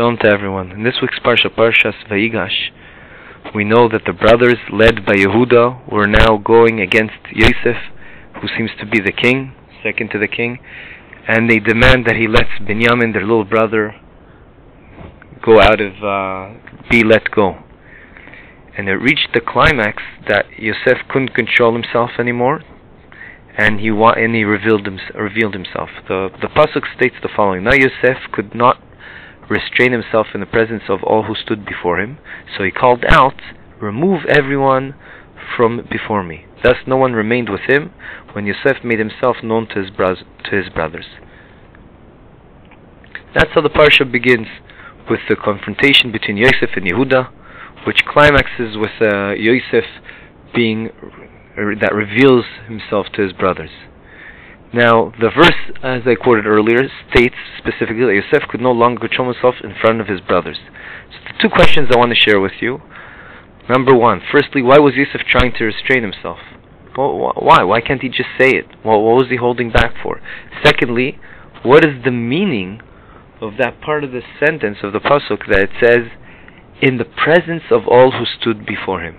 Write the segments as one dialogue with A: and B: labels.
A: Shalom to everyone. In this week's Parsha, Parshas Vayigash, we know that the brothers, led by Yehuda, were now going against Yosef, who seems to be the king, second to the king, and they demand that he lets Binyamin, their little brother, go out of, uh, be let go. And it reached the climax that Yosef couldn't control himself anymore, and he wa- and he revealed, him- revealed himself. The the pasuk states the following: Now Yosef could not restrain himself in the presence of all who stood before him, so he called out, "Remove everyone from before me." Thus, no one remained with him when Yosef made himself known to his, to his brothers. That's how the parsha begins, with the confrontation between Yosef and Yehuda, which climaxes with uh, Yosef being that reveals himself to his brothers. Now, the verse, as I quoted earlier, states specifically that Yosef could no longer control himself in front of his brothers. So, the two questions I want to share with you. Number one, firstly, why was Yosef trying to restrain himself? Why? Why can't he just say it? What was he holding back for? Secondly, what is the meaning of that part of the sentence of the pasuk that it says, "In the presence of all who stood before him"?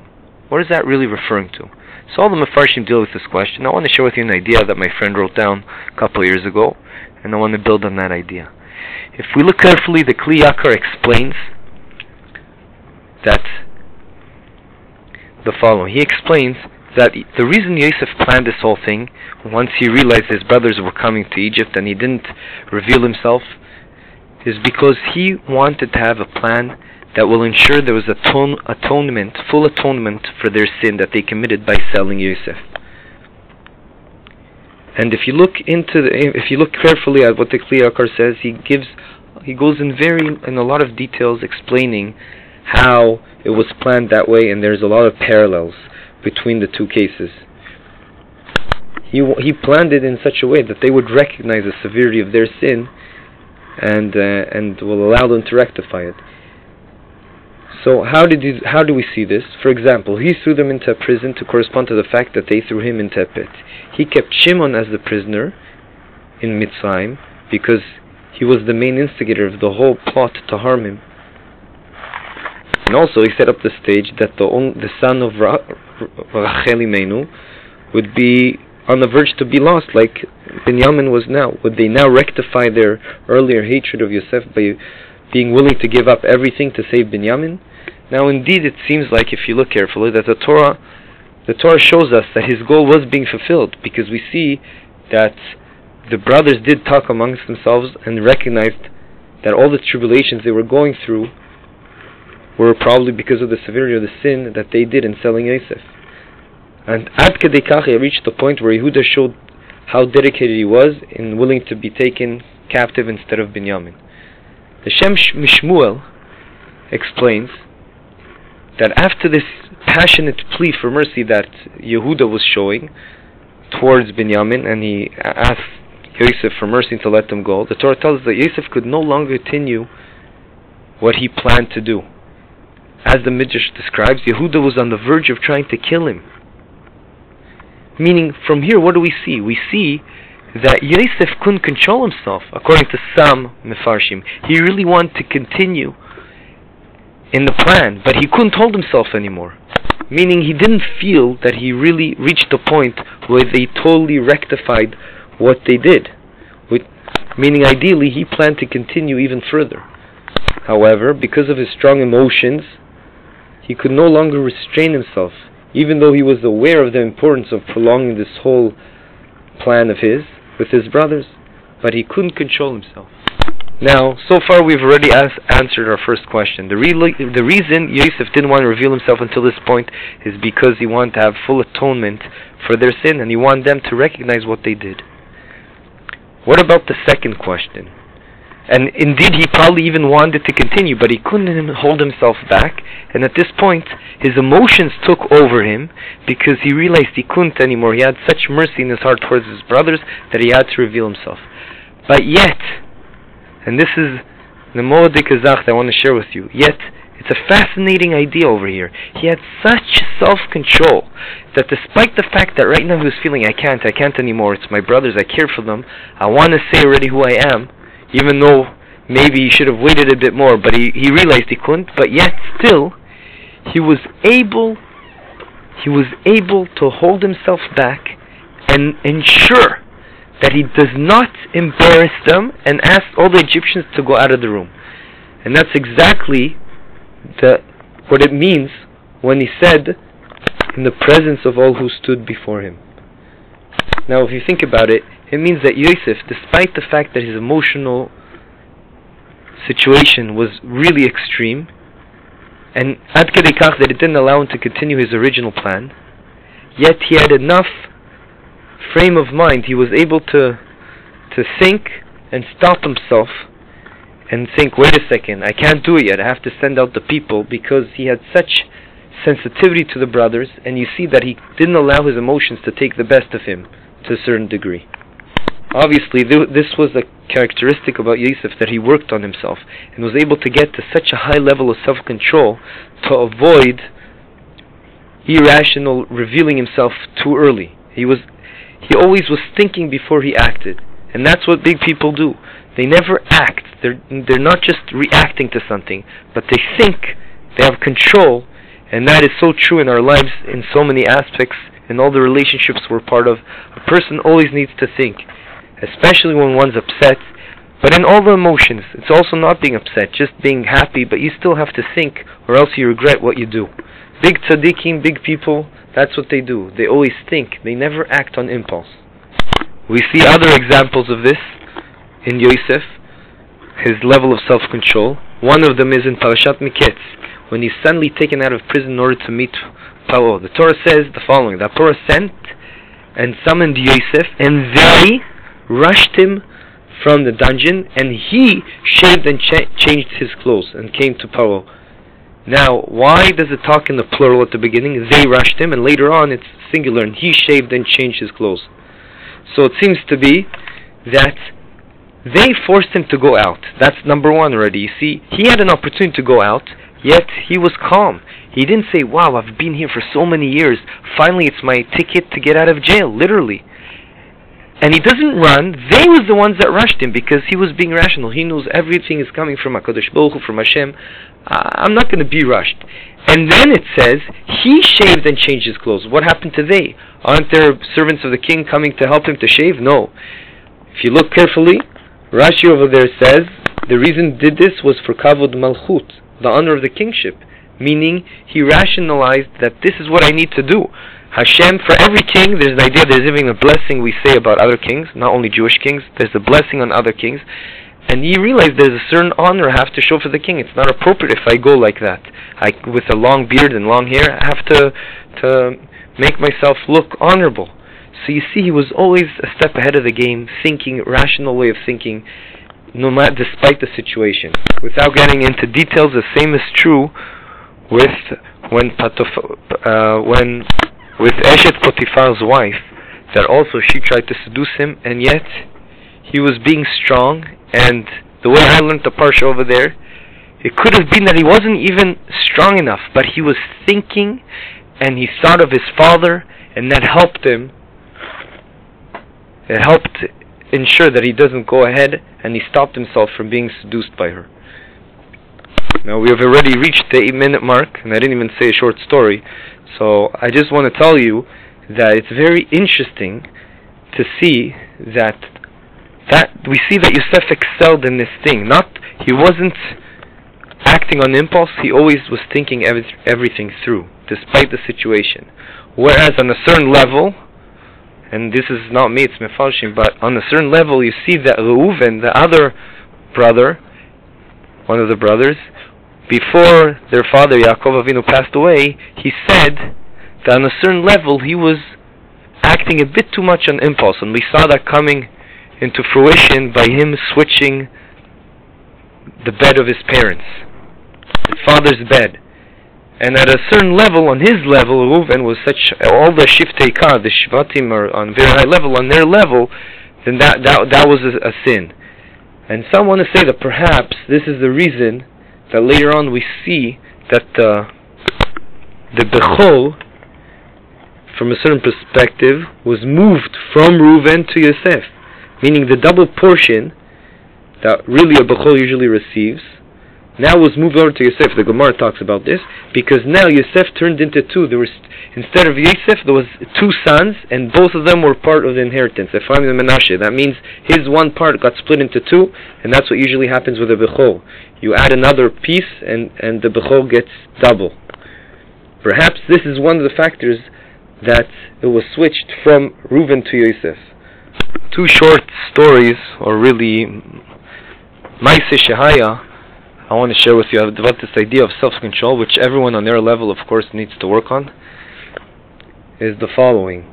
A: What is that really referring to? So all the Mefarshim deal with this question. I want to share with you an idea that my friend wrote down a couple of years ago, and I want to build on that idea. If we look carefully, the Kli Yakar explains that the following. He explains that the reason Yosef planned this whole thing, once he realized his brothers were coming to Egypt and he didn't reveal himself, is because he wanted to have a plan that will ensure there was atone, atonement, full atonement for their sin that they committed by selling Yosef. And if you look into the, if you look carefully at what the Kli Yakar says, he gives, he goes in very in a lot of details explaining how it was planned that way, and there's a lot of parallels between the two cases. He he planned it in such a way that they would recognize the severity of their sin, and uh, and will allow them to rectify it. So how did you, how do we see this? For example, he threw them into a prison to correspond to the fact that they threw him into a pit. He kept Shimon as the prisoner in Mitzrayim because he was the main instigator of the whole plot to harm him. And also, he set up the stage that the on, the son of Ra- Rachel Imenu would be on the verge to be lost, like Binyamin was now. Would they now rectify their earlier hatred of Yosef by being willing to give up everything to save Binyamin? Now, indeed, it seems like, if you look carefully, that the Torah, the Torah shows us that his goal was being fulfilled, because we see that the brothers did talk amongst themselves and recognized that all the tribulations they were going through were probably because of the severity of the sin that they did in selling Yosef. And Ad Kadei reached the point where Yehuda showed how dedicated he was in willing to be taken captive instead of Binyamin. The Shem Mishmuel explains that after this passionate plea for mercy that Yehuda was showing towards Binyamin, and he asked Yosef for mercy to let them go, the Torah tells us that Yosef could no longer continue what he planned to do. As the Midrash describes, Yehuda was on the verge of trying to kill him. Meaning, from here, what do we see? We see that Yosef couldn't control himself, according to some Mefarshim. He really wanted to continue in the plan, but he couldn't hold himself anymore. Meaning he didn't feel that he really reached the point where they totally rectified what they did. With, meaning ideally he planned to continue even further. However, because of his strong emotions, he could no longer restrain himself, even though he was aware of the importance of prolonging this whole plan of his with his brothers, but he couldn't control himself. Now, so far we've already asked, answered our first question. The, re- the reason Yosef didn't want to reveal himself until this point is because he wanted to have full atonement for their sin and he wanted them to recognize what they did. What about the second question? And indeed, he probably even wanted to continue, but he couldn't hold himself back. And at this point, his emotions took over him because he realized he couldn't anymore. He had such mercy in his heart towards his brothers that he had to reveal himself. But yet, and this is the Moedik that I want to share with you. Yet, it's a fascinating idea over here. He had such self-control that despite the fact that right now he was feeling, I can't, I can't anymore, it's my brothers, I care for them, I want to say already who I am, even though maybe he should have waited a bit more, but he, he realized he couldn't, but yet still, he was able, he was able to hold himself back and ensure that he does not embarrass them and ask all the Egyptians to go out of the room. And that's exactly the, what it means when he said, in the presence of all who stood before him. Now, if you think about it, it means that Yosef, despite the fact that his emotional situation was really extreme, and kedekach that it didn't allow him to continue his original plan, yet he had enough frame of mind, he was able to to think and stop himself and think, wait a second, I can't do it yet, I have to send out the people because he had such sensitivity to the brothers and you see that he didn't allow his emotions to take the best of him to a certain degree. Obviously, th- this was a characteristic about Yosef that he worked on himself and was able to get to such a high level of self control to avoid irrational revealing himself too early. He was he always was thinking before he acted. And that's what big people do. They never act. They're they're not just reacting to something, but they think they have control and that is so true in our lives in so many aspects in all the relationships we're part of. A person always needs to think especially when one's upset. But in all the emotions, it's also not being upset, just being happy, but you still have to think, or else you regret what you do. Big tzaddikim, big people, that's what they do. They always think, they never act on impulse. We see other examples of this in Yosef, his level of self control. One of them is in Parashat Miketz, when he's suddenly taken out of prison in order to meet Paro. The Torah says the following that Torah sent and summoned Yosef, and they rushed him from the dungeon, and he shaved and cha- changed his clothes and came to Paro. Now, why does it talk in the plural at the beginning? They rushed him, and later on it's singular, and he shaved and changed his clothes. So it seems to be that they forced him to go out. That's number one already. You see, he had an opportunity to go out, yet he was calm. He didn't say, Wow, I've been here for so many years. Finally, it's my ticket to get out of jail, literally and he doesn't run, they was the ones that rushed him because he was being rational. He knows everything is coming from HaKadosh Baruch Hu, from Hashem. Uh, I'm not going to be rushed. And then it says, he shaved and changed his clothes. What happened to they? Aren't there servants of the king coming to help him to shave? No. If you look carefully, Rashi over there says, the reason did this was for Kavod Malchut, the honor of the kingship. Meaning, he rationalized that this is what I need to do. Hashem, for every king, there's an idea, there's even a blessing we say about other kings, not only Jewish kings, there's a blessing on other kings. And you realize there's a certain honor I have to show for the king. It's not appropriate if I go like that. I, with a long beard and long hair, I have to, to make myself look honorable. So you see, he was always a step ahead of the game, thinking, rational way of thinking, no matter, despite the situation. Without getting into details, the same is true with when Patof, uh, when with Eshet Potiphar's wife, that also she tried to seduce him, and yet he was being strong. And the way I learned the parsha over there, it could have been that he wasn't even strong enough, but he was thinking, and he thought of his father, and that helped him. It helped ensure that he doesn't go ahead, and he stopped himself from being seduced by her. Now we have already reached the eight minute mark, and I didn't even say a short story. So I just want to tell you that it's very interesting to see that that we see that Yosef excelled in this thing. Not he wasn't acting on impulse. He always was thinking every, everything through, despite the situation. Whereas on a certain level, and this is not me, it's Mefarshim, but on a certain level, you see that Reuven, the other brother, one of the brothers, before their father Yaakov Avinu passed away, he said that on a certain level he was acting a bit too much on impulse, and we saw that coming into fruition by him switching the bed of his parents, his father's bed. And at a certain level, on his level, Reuven was such all the shivtei the shvatim are on very high level. On their level, then that that that was a, a sin. And some want to say that perhaps this is the reason that later on we see that uh, the Bechor, from a certain perspective, was moved from Reuven to Yosef, meaning the double portion that really a Bechor usually receives, now let's move over to Yosef. The Gemara talks about this because now Yosef turned into two. There was instead of Yosef, there was two sons, and both of them were part of the inheritance. Ephraim and Menashe. That means his one part got split into two, and that's what usually happens with a bechor. You add another piece, and and the bechor gets double. Perhaps this is one of the factors that it was switched from Reuven to Yosef. Two short stories, or really, Maise Shehaya I want to share with you. I've developed this idea of self-control, which everyone on their level, of course, needs to work on. Is the following.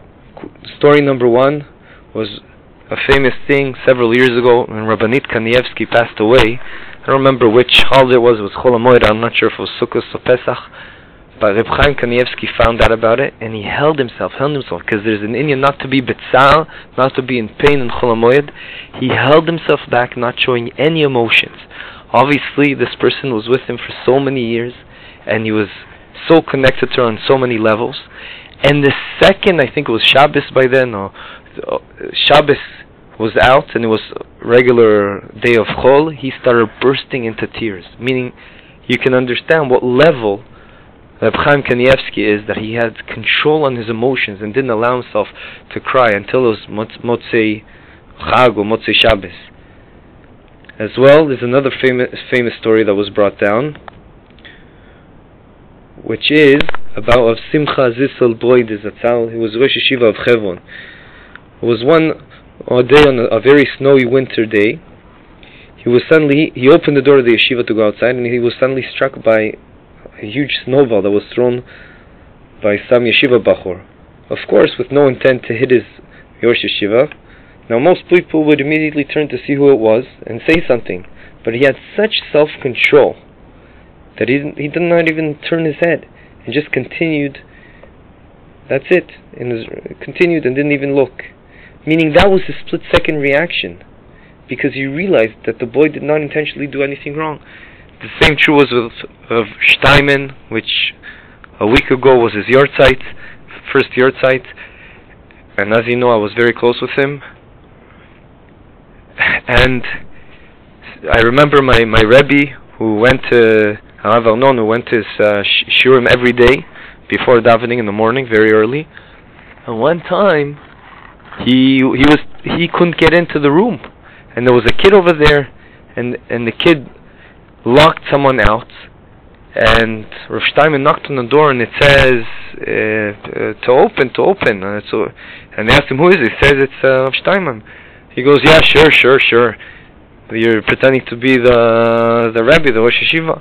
A: Story number one was a famous thing several years ago when Rabbanit Kanievsky passed away. I don't remember which holiday it was. It was Chol I'm not sure if it was Sukkot or Pesach. But Reb Chaim Kanievsky found out about it, and he held himself, held himself, because there's an inyan not to be betzal, not to be in pain in Chol He held himself back, not showing any emotions. Obviously, this person was with him for so many years, and he was so connected to her on so many levels. And the second, I think it was Shabbos by then, or uh, Shabbos was out and it was regular day of Chol, he started bursting into tears. Meaning, you can understand what level Reb Chaim Kanievsky is that he had control on his emotions and didn't allow himself to cry until it was Motzei Chag or Motzei Shabbos. As well, there's another famous famous story that was brought down, which is about of Simcha Zissel Broide Zatzal. He was Rosh Yeshiva of Chevron. It was one day on a, a very snowy winter day. He was suddenly he opened the door of the yeshiva to go outside, and he was suddenly struck by a huge snowball that was thrown by some yeshiva bachor. Of course, with no intent to hit his Rosh Yeshiva, now, most people would immediately turn to see who it was and say something, but he had such self control that he, he did not even turn his head and just continued. That's it. And continued and didn't even look. Meaning that was his split second reaction because he realized that the boy did not intentionally do anything wrong. The same true was with of Steinman, which a week ago was his yahrzeit, first yahrzeit, and as you know, I was very close with him and I remember my my Rebbe who went to Harav Arnon who went to his uh, shiurim every day before davening in the morning, very early. And one time, he he was he couldn't get into the room, and there was a kid over there, and and the kid locked someone out, and Rav Steinman knocked on the door, and it says uh, uh, to open, to open. And so, and they asked him who is it. He says it's uh, Rav Steinman. He goes, yeah, sure, sure, sure. You're pretending to be the the Rebbe, the Rosh Yeshiva.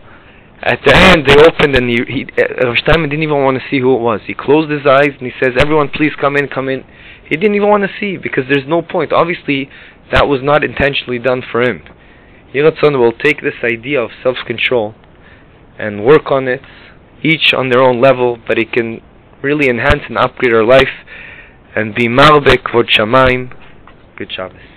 A: At the end, they opened and he, he uh, Steinman didn't even want to see who it was. He closed his eyes and he says, everyone please come in, come in. He didn't even want to see because there's no point. Obviously, that was not intentionally done for him. Yiratzon will take this idea of self-control and work on it, each on their own level, but it can really enhance and upgrade our life and be marbek vod shamaim Good Shabbos.